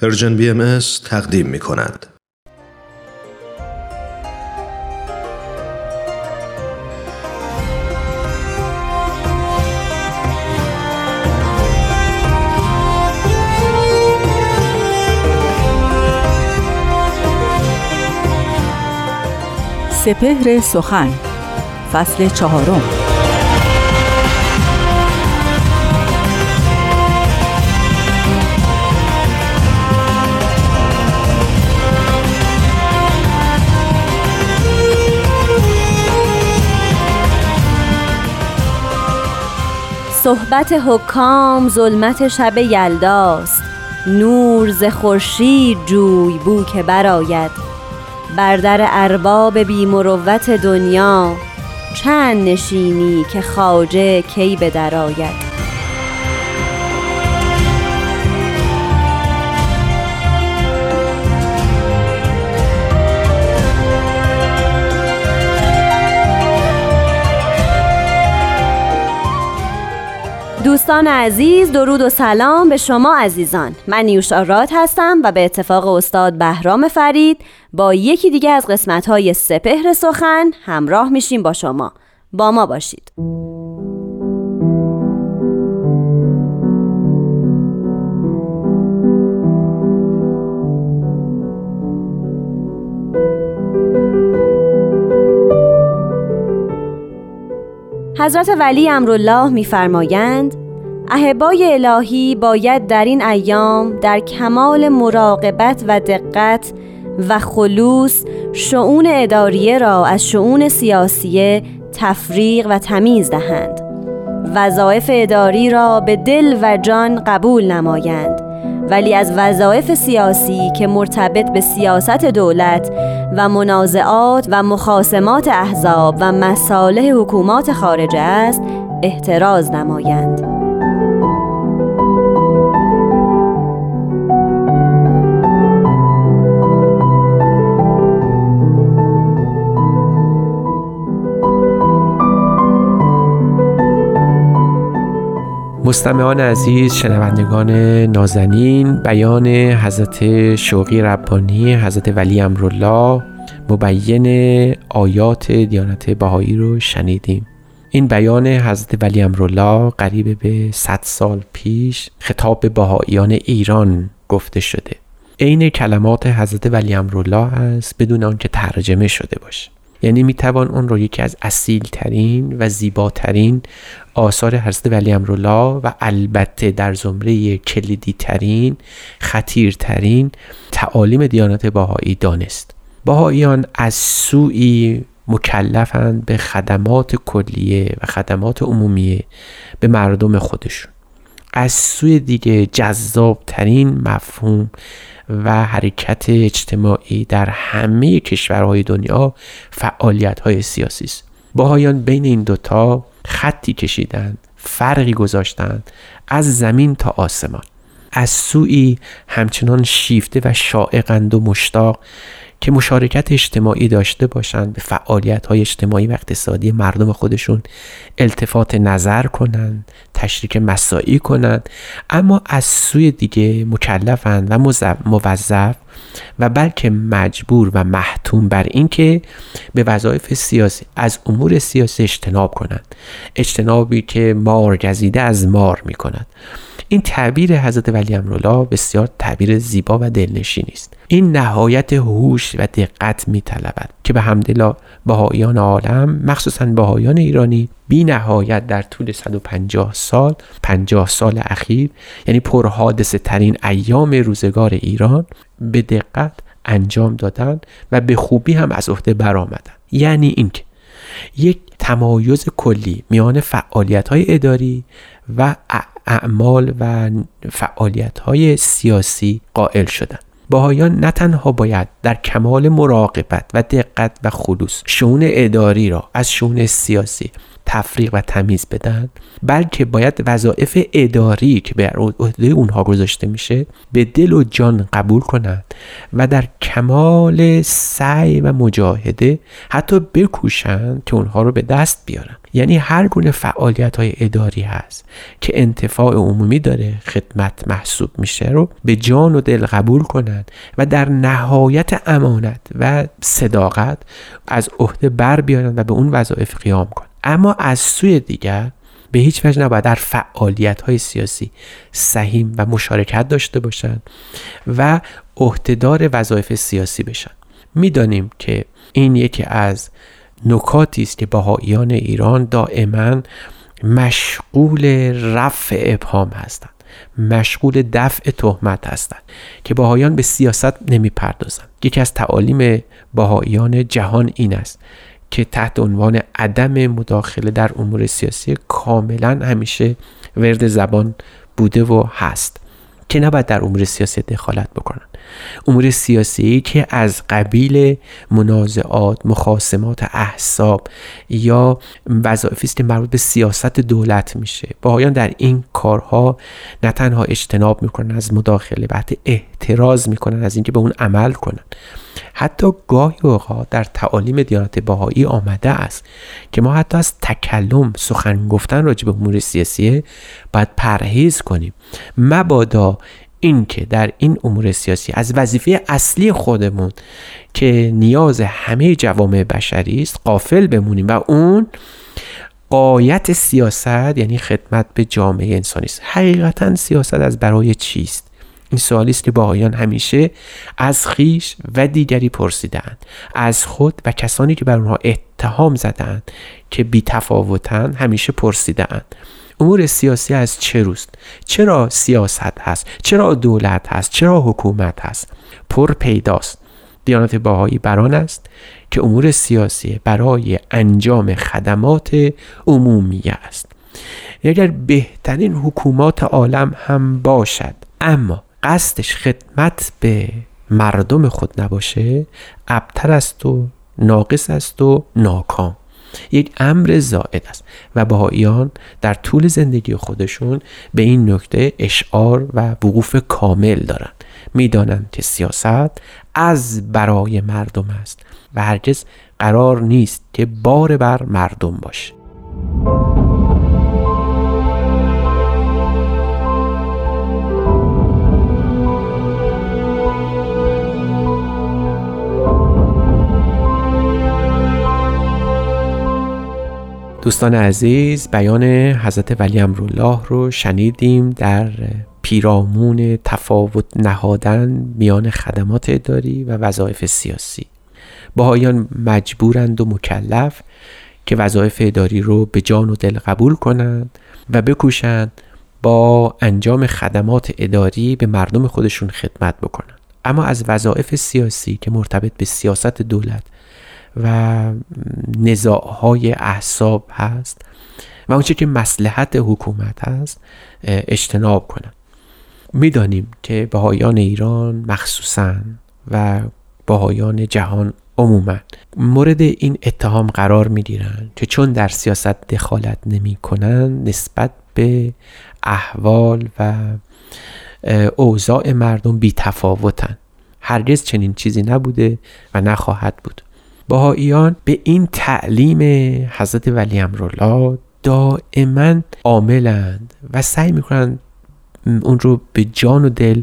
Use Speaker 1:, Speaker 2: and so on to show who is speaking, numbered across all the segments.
Speaker 1: پرژن بی ام تقدیم می کند.
Speaker 2: سپهر سخن فصل چهارم
Speaker 3: صحبت حکام ظلمت شب یلداست. نور ز خورشید جوی بو که براید بر در ارباب بی مروت دنیا چند نشینی که خواجه کی به درآید دوستان عزیز درود و سلام به شما عزیزان. من نیوش آراد هستم و به اتفاق استاد بهرام فرید با یکی دیگه از قسمت های سپهر سخن همراه میشیم با شما. با ما باشید. حضرت ولی امرالله میفرمایند اهبای الهی باید در این ایام در کمال مراقبت و دقت و خلوص شعون اداریه را از شعون سیاسیه تفریق و تمیز دهند. وظایف اداری را به دل و جان قبول نمایند. ولی از وظایف سیاسی که مرتبط به سیاست دولت و منازعات و مخاسمات احزاب و مصالح حکومات خارجه است احتراز نمایند.
Speaker 4: مستمعان عزیز شنوندگان نازنین بیان حضرت شوقی ربانی حضرت ولی امرالله مبین آیات دیانت بهایی رو شنیدیم. این بیان حضرت ولی امرالله قریب به 100 سال پیش خطاب به بهاییان ایران گفته شده. عین کلمات حضرت ولی امرالله است بدون آنکه ترجمه شده باشه. یعنی می‌توان اون رو یکی از اصیل ترین و زیباترین آثار حضرت ولی امرالله و البته در زمره کلیدی ترین خطیرترین تعالیم دیانت باهایی دانست. باهاییان از سوی مکلفند به خدمات کلیه و خدمات عمومیه به مردم خودشون. از سوی دیگه جذاب ترین مفهوم و حرکت اجتماعی در همه کشورهای دنیا فعالیت های سیاسی است. باهایان بین این دوتا خطی کشیدند فرقی گذاشتند از زمین تا آسمان. از سوی همچنان شیفته و شائقند و مشتاق که مشارکت اجتماعی داشته باشند به فعالیت های اجتماعی و اقتصادی مردم خودشون التفات نظر کنند تشریک مساعی کنند اما از سوی دیگه مکلفند و موظف و بلکه مجبور و محتوم بر اینکه به وظایف سیاسی از امور سیاسی اجتناب کنند. اجتنابی که مار گزیده از مار می کند این تعبیر حضرت ولی امرالله بسیار تعبیر زیبا و دلنشینی است. این نهایت هوش و دقت می طلبد که به همدلا بهاییان عالم مخصوصا بهاییان ایرانی بی نهایت در طول 150 سال 50 سال اخیر یعنی پرحادثه ترین ایام روزگار ایران به دقت انجام دادن و به خوبی هم از عهده برآمدن. یعنی اینکه یک تمایز کلی میان فعالیت های اداری و اعمال و فعالیت های سیاسی قائل شدند باهایان نه تنها باید در کمال مراقبت و دقت و خلوص شون اداری را از شون سیاسی تفریق و تمیز بدن بلکه باید وظایف اداری که به عهده اونها گذاشته میشه به دل و جان قبول کنند و در کمال سعی و مجاهده حتی بکوشند که اونها رو به دست بیارن. یعنی هر گونه فعالیت های اداری هست که انتفاع عمومی داره خدمت محسوب میشه رو به جان و دل قبول کنند و در نهایت امانت و صداقت از عهده بر بیارن و به اون وظایف قیام کنند اما از سوی دیگر به هیچ وجه نباید در فعالیت های سیاسی سهیم و مشارکت داشته باشند و عهدهدار وظایف سیاسی بشن. می‌دانیم که این یکی از نکاتی است که بهاییان ایران دائما مشغول رفع ابهام هستند مشغول دفع تهمت هستند که بهاییان به سیاست نمی‌پردازند. یکی از تعالیم بهاییان جهان این است که تحت عنوان عدم مداخله در امور سیاسی کاملا همیشه ورد زبان بوده و هست که نباید در امور سیاسی دخالت بکنن. امور سیاسی که از قبیل منازعات مخاسمات احساب یا وظایفی است که مربوط به سیاست دولت میشه. باهایان در این کارها نه تنها اجتناب می‌کنن از مداخله بلکه احتراز می‌کنن از اینکه به اون عمل کنن. حتی گاهی اوقات در تعالیم دیانت باهایی آمده است که ما حتی از تکلم سخن گفتن راجع به امور سیاسی باید پرهیز کنیم. مبادا اینکه در این امور سیاسی از وظیفه اصلی خودمون که نیاز همه جوامع بشری است قافل بمونیم و اون قایت سیاست یعنی خدمت به جامعه انسانی است. حقیقتا سیاست از برای چیست این سوالی است که باهایان همیشه از خیش و دیگری پرسیدند از خود و کسانی که بر اونها اتهام زدند که بی تفاوتن همیشه پرسیدند امور سیاسی از چه روست؟ چرا سیاست هست؟ چرا دولت هست؟ چرا حکومت هست؟ پر پیداست. دیانت باهایی بران است که امور سیاسی برای انجام خدمات عمومی است. اگر بهترین حکومات عالم هم باشد اما قصدش خدمت به مردم خود نباشه ابتر است و ناقص است و ناکام. یک امر زائد است و بهاییان در طول زندگی خودشون به این نکته اشعار و وقوف کامل دارند. می‌دانند که سیاست از برای مردم است و هرگز قرار نیست که بار بر مردم باشه. دوستان عزیز بیان حضرت ولی امرالله رو شنیدیم در پیرامون تفاوت نهادن میان خدمات اداری و وظایف سیاسی. باهایان مجبورند و مکلف که وظایف اداری رو به جان و دل قبول کنند و بکوشند با انجام خدمات اداری به مردم خودشون خدمت بکنند. اما از وظایف سیاسی که مرتبط به سیاست دولت و نزاعهای احساب هست و اونچه که مسلحت حکومت هست اجتناب کنند می‌دانیم که بهایان ایران مخصوصا و بهایان جهان عموما مورد این اتهام قرار می‌گیرند که چون در سیاست دخالت نمی کنند نسبت به احوال و اوضاع مردم بی تفاوتن هرگز چنین چیزی نبوده و نخواهد بود. بهاییان به این تعلیم حضرت ولی امرالله دائما عاملند و سعی می‌کنند اون رو به جان و دل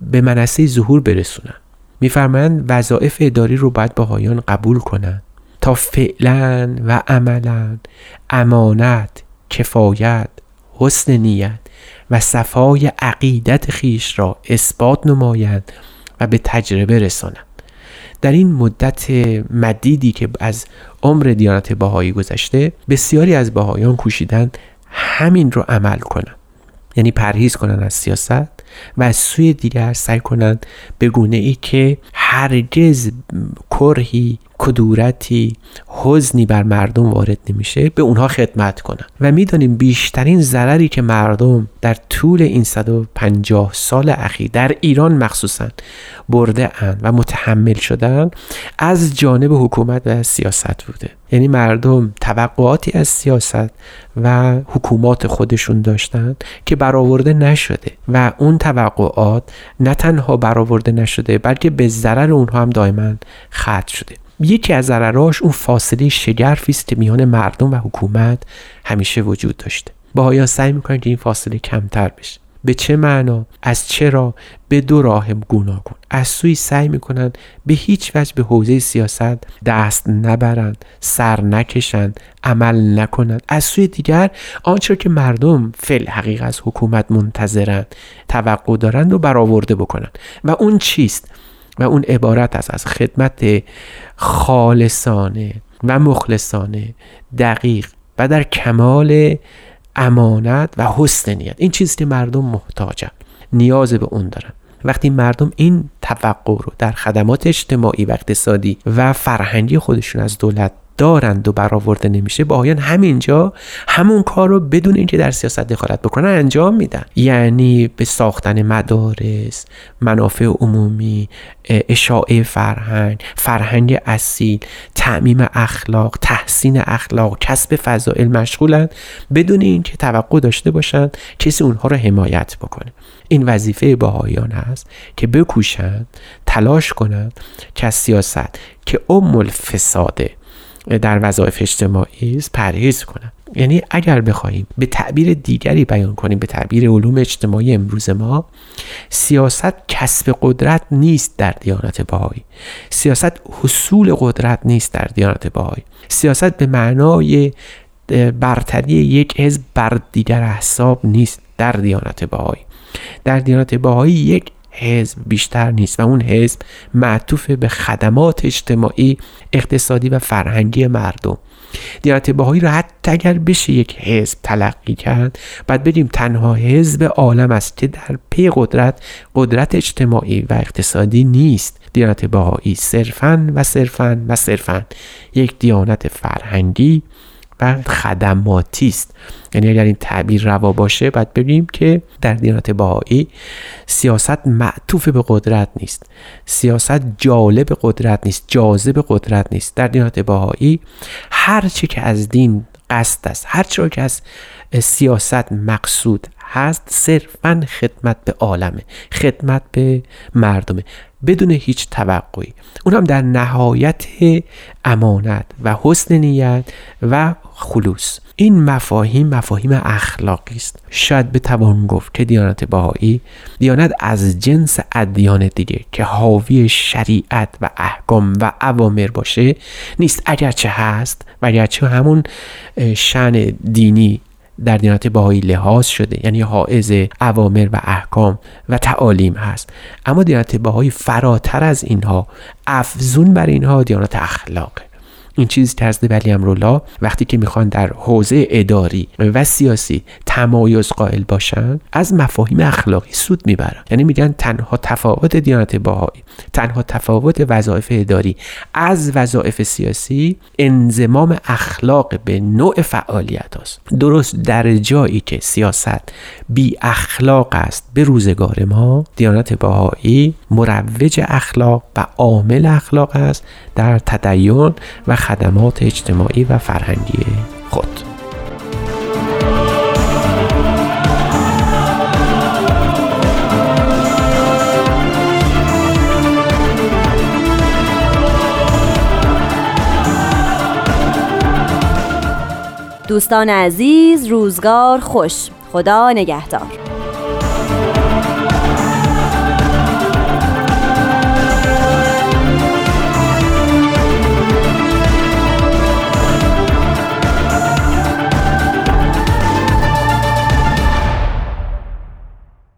Speaker 4: به منصه ظهور برسونن. میفرمایند وظایف اداری رو باید بهایان قبول کنند تا فعلا و عملا امانت کفایت حسن نیت و صفای عقیدت خیش را اثبات نمایند و به تجربه رسانند. در این مدت مدیدی که از عمر دیانت باهایی گذشته بسیاری از باهایان کوشیدن همین رو عمل کنن. یعنی پرهیز کنن از سیاست و از سوی دیگر سعی کنند به گونه ای که هرگز کرهی کدورتی حزنی بر مردم وارد نمیشه به اونها خدمت کنن. و می‌دانیم بیشترین ضرری که مردم در طول این 150 سال اخیر در ایران مخصوصا برده اند و متحمل شدن از جانب حکومت و سیاست بوده. یعنی مردم توقعاتی از سیاست و حکومات خودشون داشتن که برآورده نشده. و اون توقعات نه تنها برآورده نشده بلکه به ضرر اونها هم دائما ختم شده. یکی از ضرراش اون فاصله شگرفی است که میان مردم و حکومت همیشه وجود داشته. باهایا سعی می‌کنن که این فاصله کمتر بشه. به چه معنا؟ از چرا؟ به دو راه گوناگون. از سوی سعی می‌کنن به هیچ وجه به حوزه سیاست دست نبرند سر نکشند عمل نکنند. از سوی دیگر آنچه که مردم فل حقیق از حکومت منتظرند توقع دارند و برآورده بکنند. و اون چیست؟ و اون عبارت است از خدمت خالصانه و مخلصانه دقیق و در کمال امانت و حسن نیت. این چیزی که مردم محتاجن نیاز به اون دارن. وقتی مردم این توقع رو در خدمات اجتماعی و اقتصادی و فرهنگی خودشون از دولت دارند و برآورده نمیشه با آیان همینجا همون کار رو بدون اینکه در سیاست دخالت بکنن انجام میدن. یعنی به ساختن مدارس منافع عمومی اشاعه فرهنگ فرهنگ اصیل تعمیم اخلاق تحسین اخلاق کسب فضائل مشغولن بدون اینکه توقع داشته باشند کسی اونها رو حمایت بکنه. این وظیفه باهایان هست که بکوشند تلاش کنند که سیاست که ام الفساده در وظایف اجتماعی است پرهیز کنند یعنی اگر بخواهیم به تعبیر دیگری بیان کنیم به تعبیر علوم اجتماعی امروز ما سیاست کسب قدرت نیست در دیانت بهایی. سیاست حصول قدرت نیست در دیانت بهایی. سیاست به معنای برتری یک حزب بر دیگر احساب نیست در دیانت بهایی. در دیانت بهایی یک حزب بیشتر نیست و اون حزب معطوف به خدمات اجتماعی اقتصادی و فرهنگی مردم. دیانت باهایی را حتی اگر بشه یک حزب تلقی کرد بعد بریم تنها حزب عالم است که در پی قدرت قدرت اجتماعی و اقتصادی نیست. دیانت باهایی صرفا و صرفا و صرفا یک دیانت فرهنگی و خدماتی است. یعنی اگر این تعبیر روا باشه باید ببینیم که در دیانت بهایی سیاست معطوف به قدرت نیست. سیاست جالب قدرت نیست جاذب قدرت نیست. در دیانت بهایی هر که از دین قصد است هر چی که از سیاست مقصود هست صرفا خدمت به عالمه خدمت به مردمه. بدون هیچ توقعی. اونم در نهایت امانت و حسن نیت و خلوص. این مفاهیم مفاهیم اخلاقی است. شاید بتوان گفت که دیانت بهایی دیانت از جنس ادیان دیگه که حاوی شریعت و احکام و اوامر باشه نیست. اگرچه هست و اگرچه همون شن دینی در دیانت باهایی لحاظ شده یعنی حائز اوامر و احکام و تعالیم هست. اما دیانت باهایی فراتر از اینها افزون بر اینها دیانت اخلاقه این چیز حضرت ولی امرولا وقتی که می‌خوان در حوزه اداری و سیاسی تمایز قائل باشن از مفاهیم اخلاقی سود می‌برن. یعنی میگن تنها تفاوت دیانت باهایی تنها تفاوت وظایف اداری از وظایف سیاسی انزمام اخلاق به نوع فعالیت است درست در جایی که سیاست بی اخلاق است به روزگار ما دیانت باهایی مروج اخلاق و عامل اخلاق است در تدین و خدمات اجتماعی و فرهنگی خود.
Speaker 3: دوستان عزیز روزگار خوش. خدا نگهدار.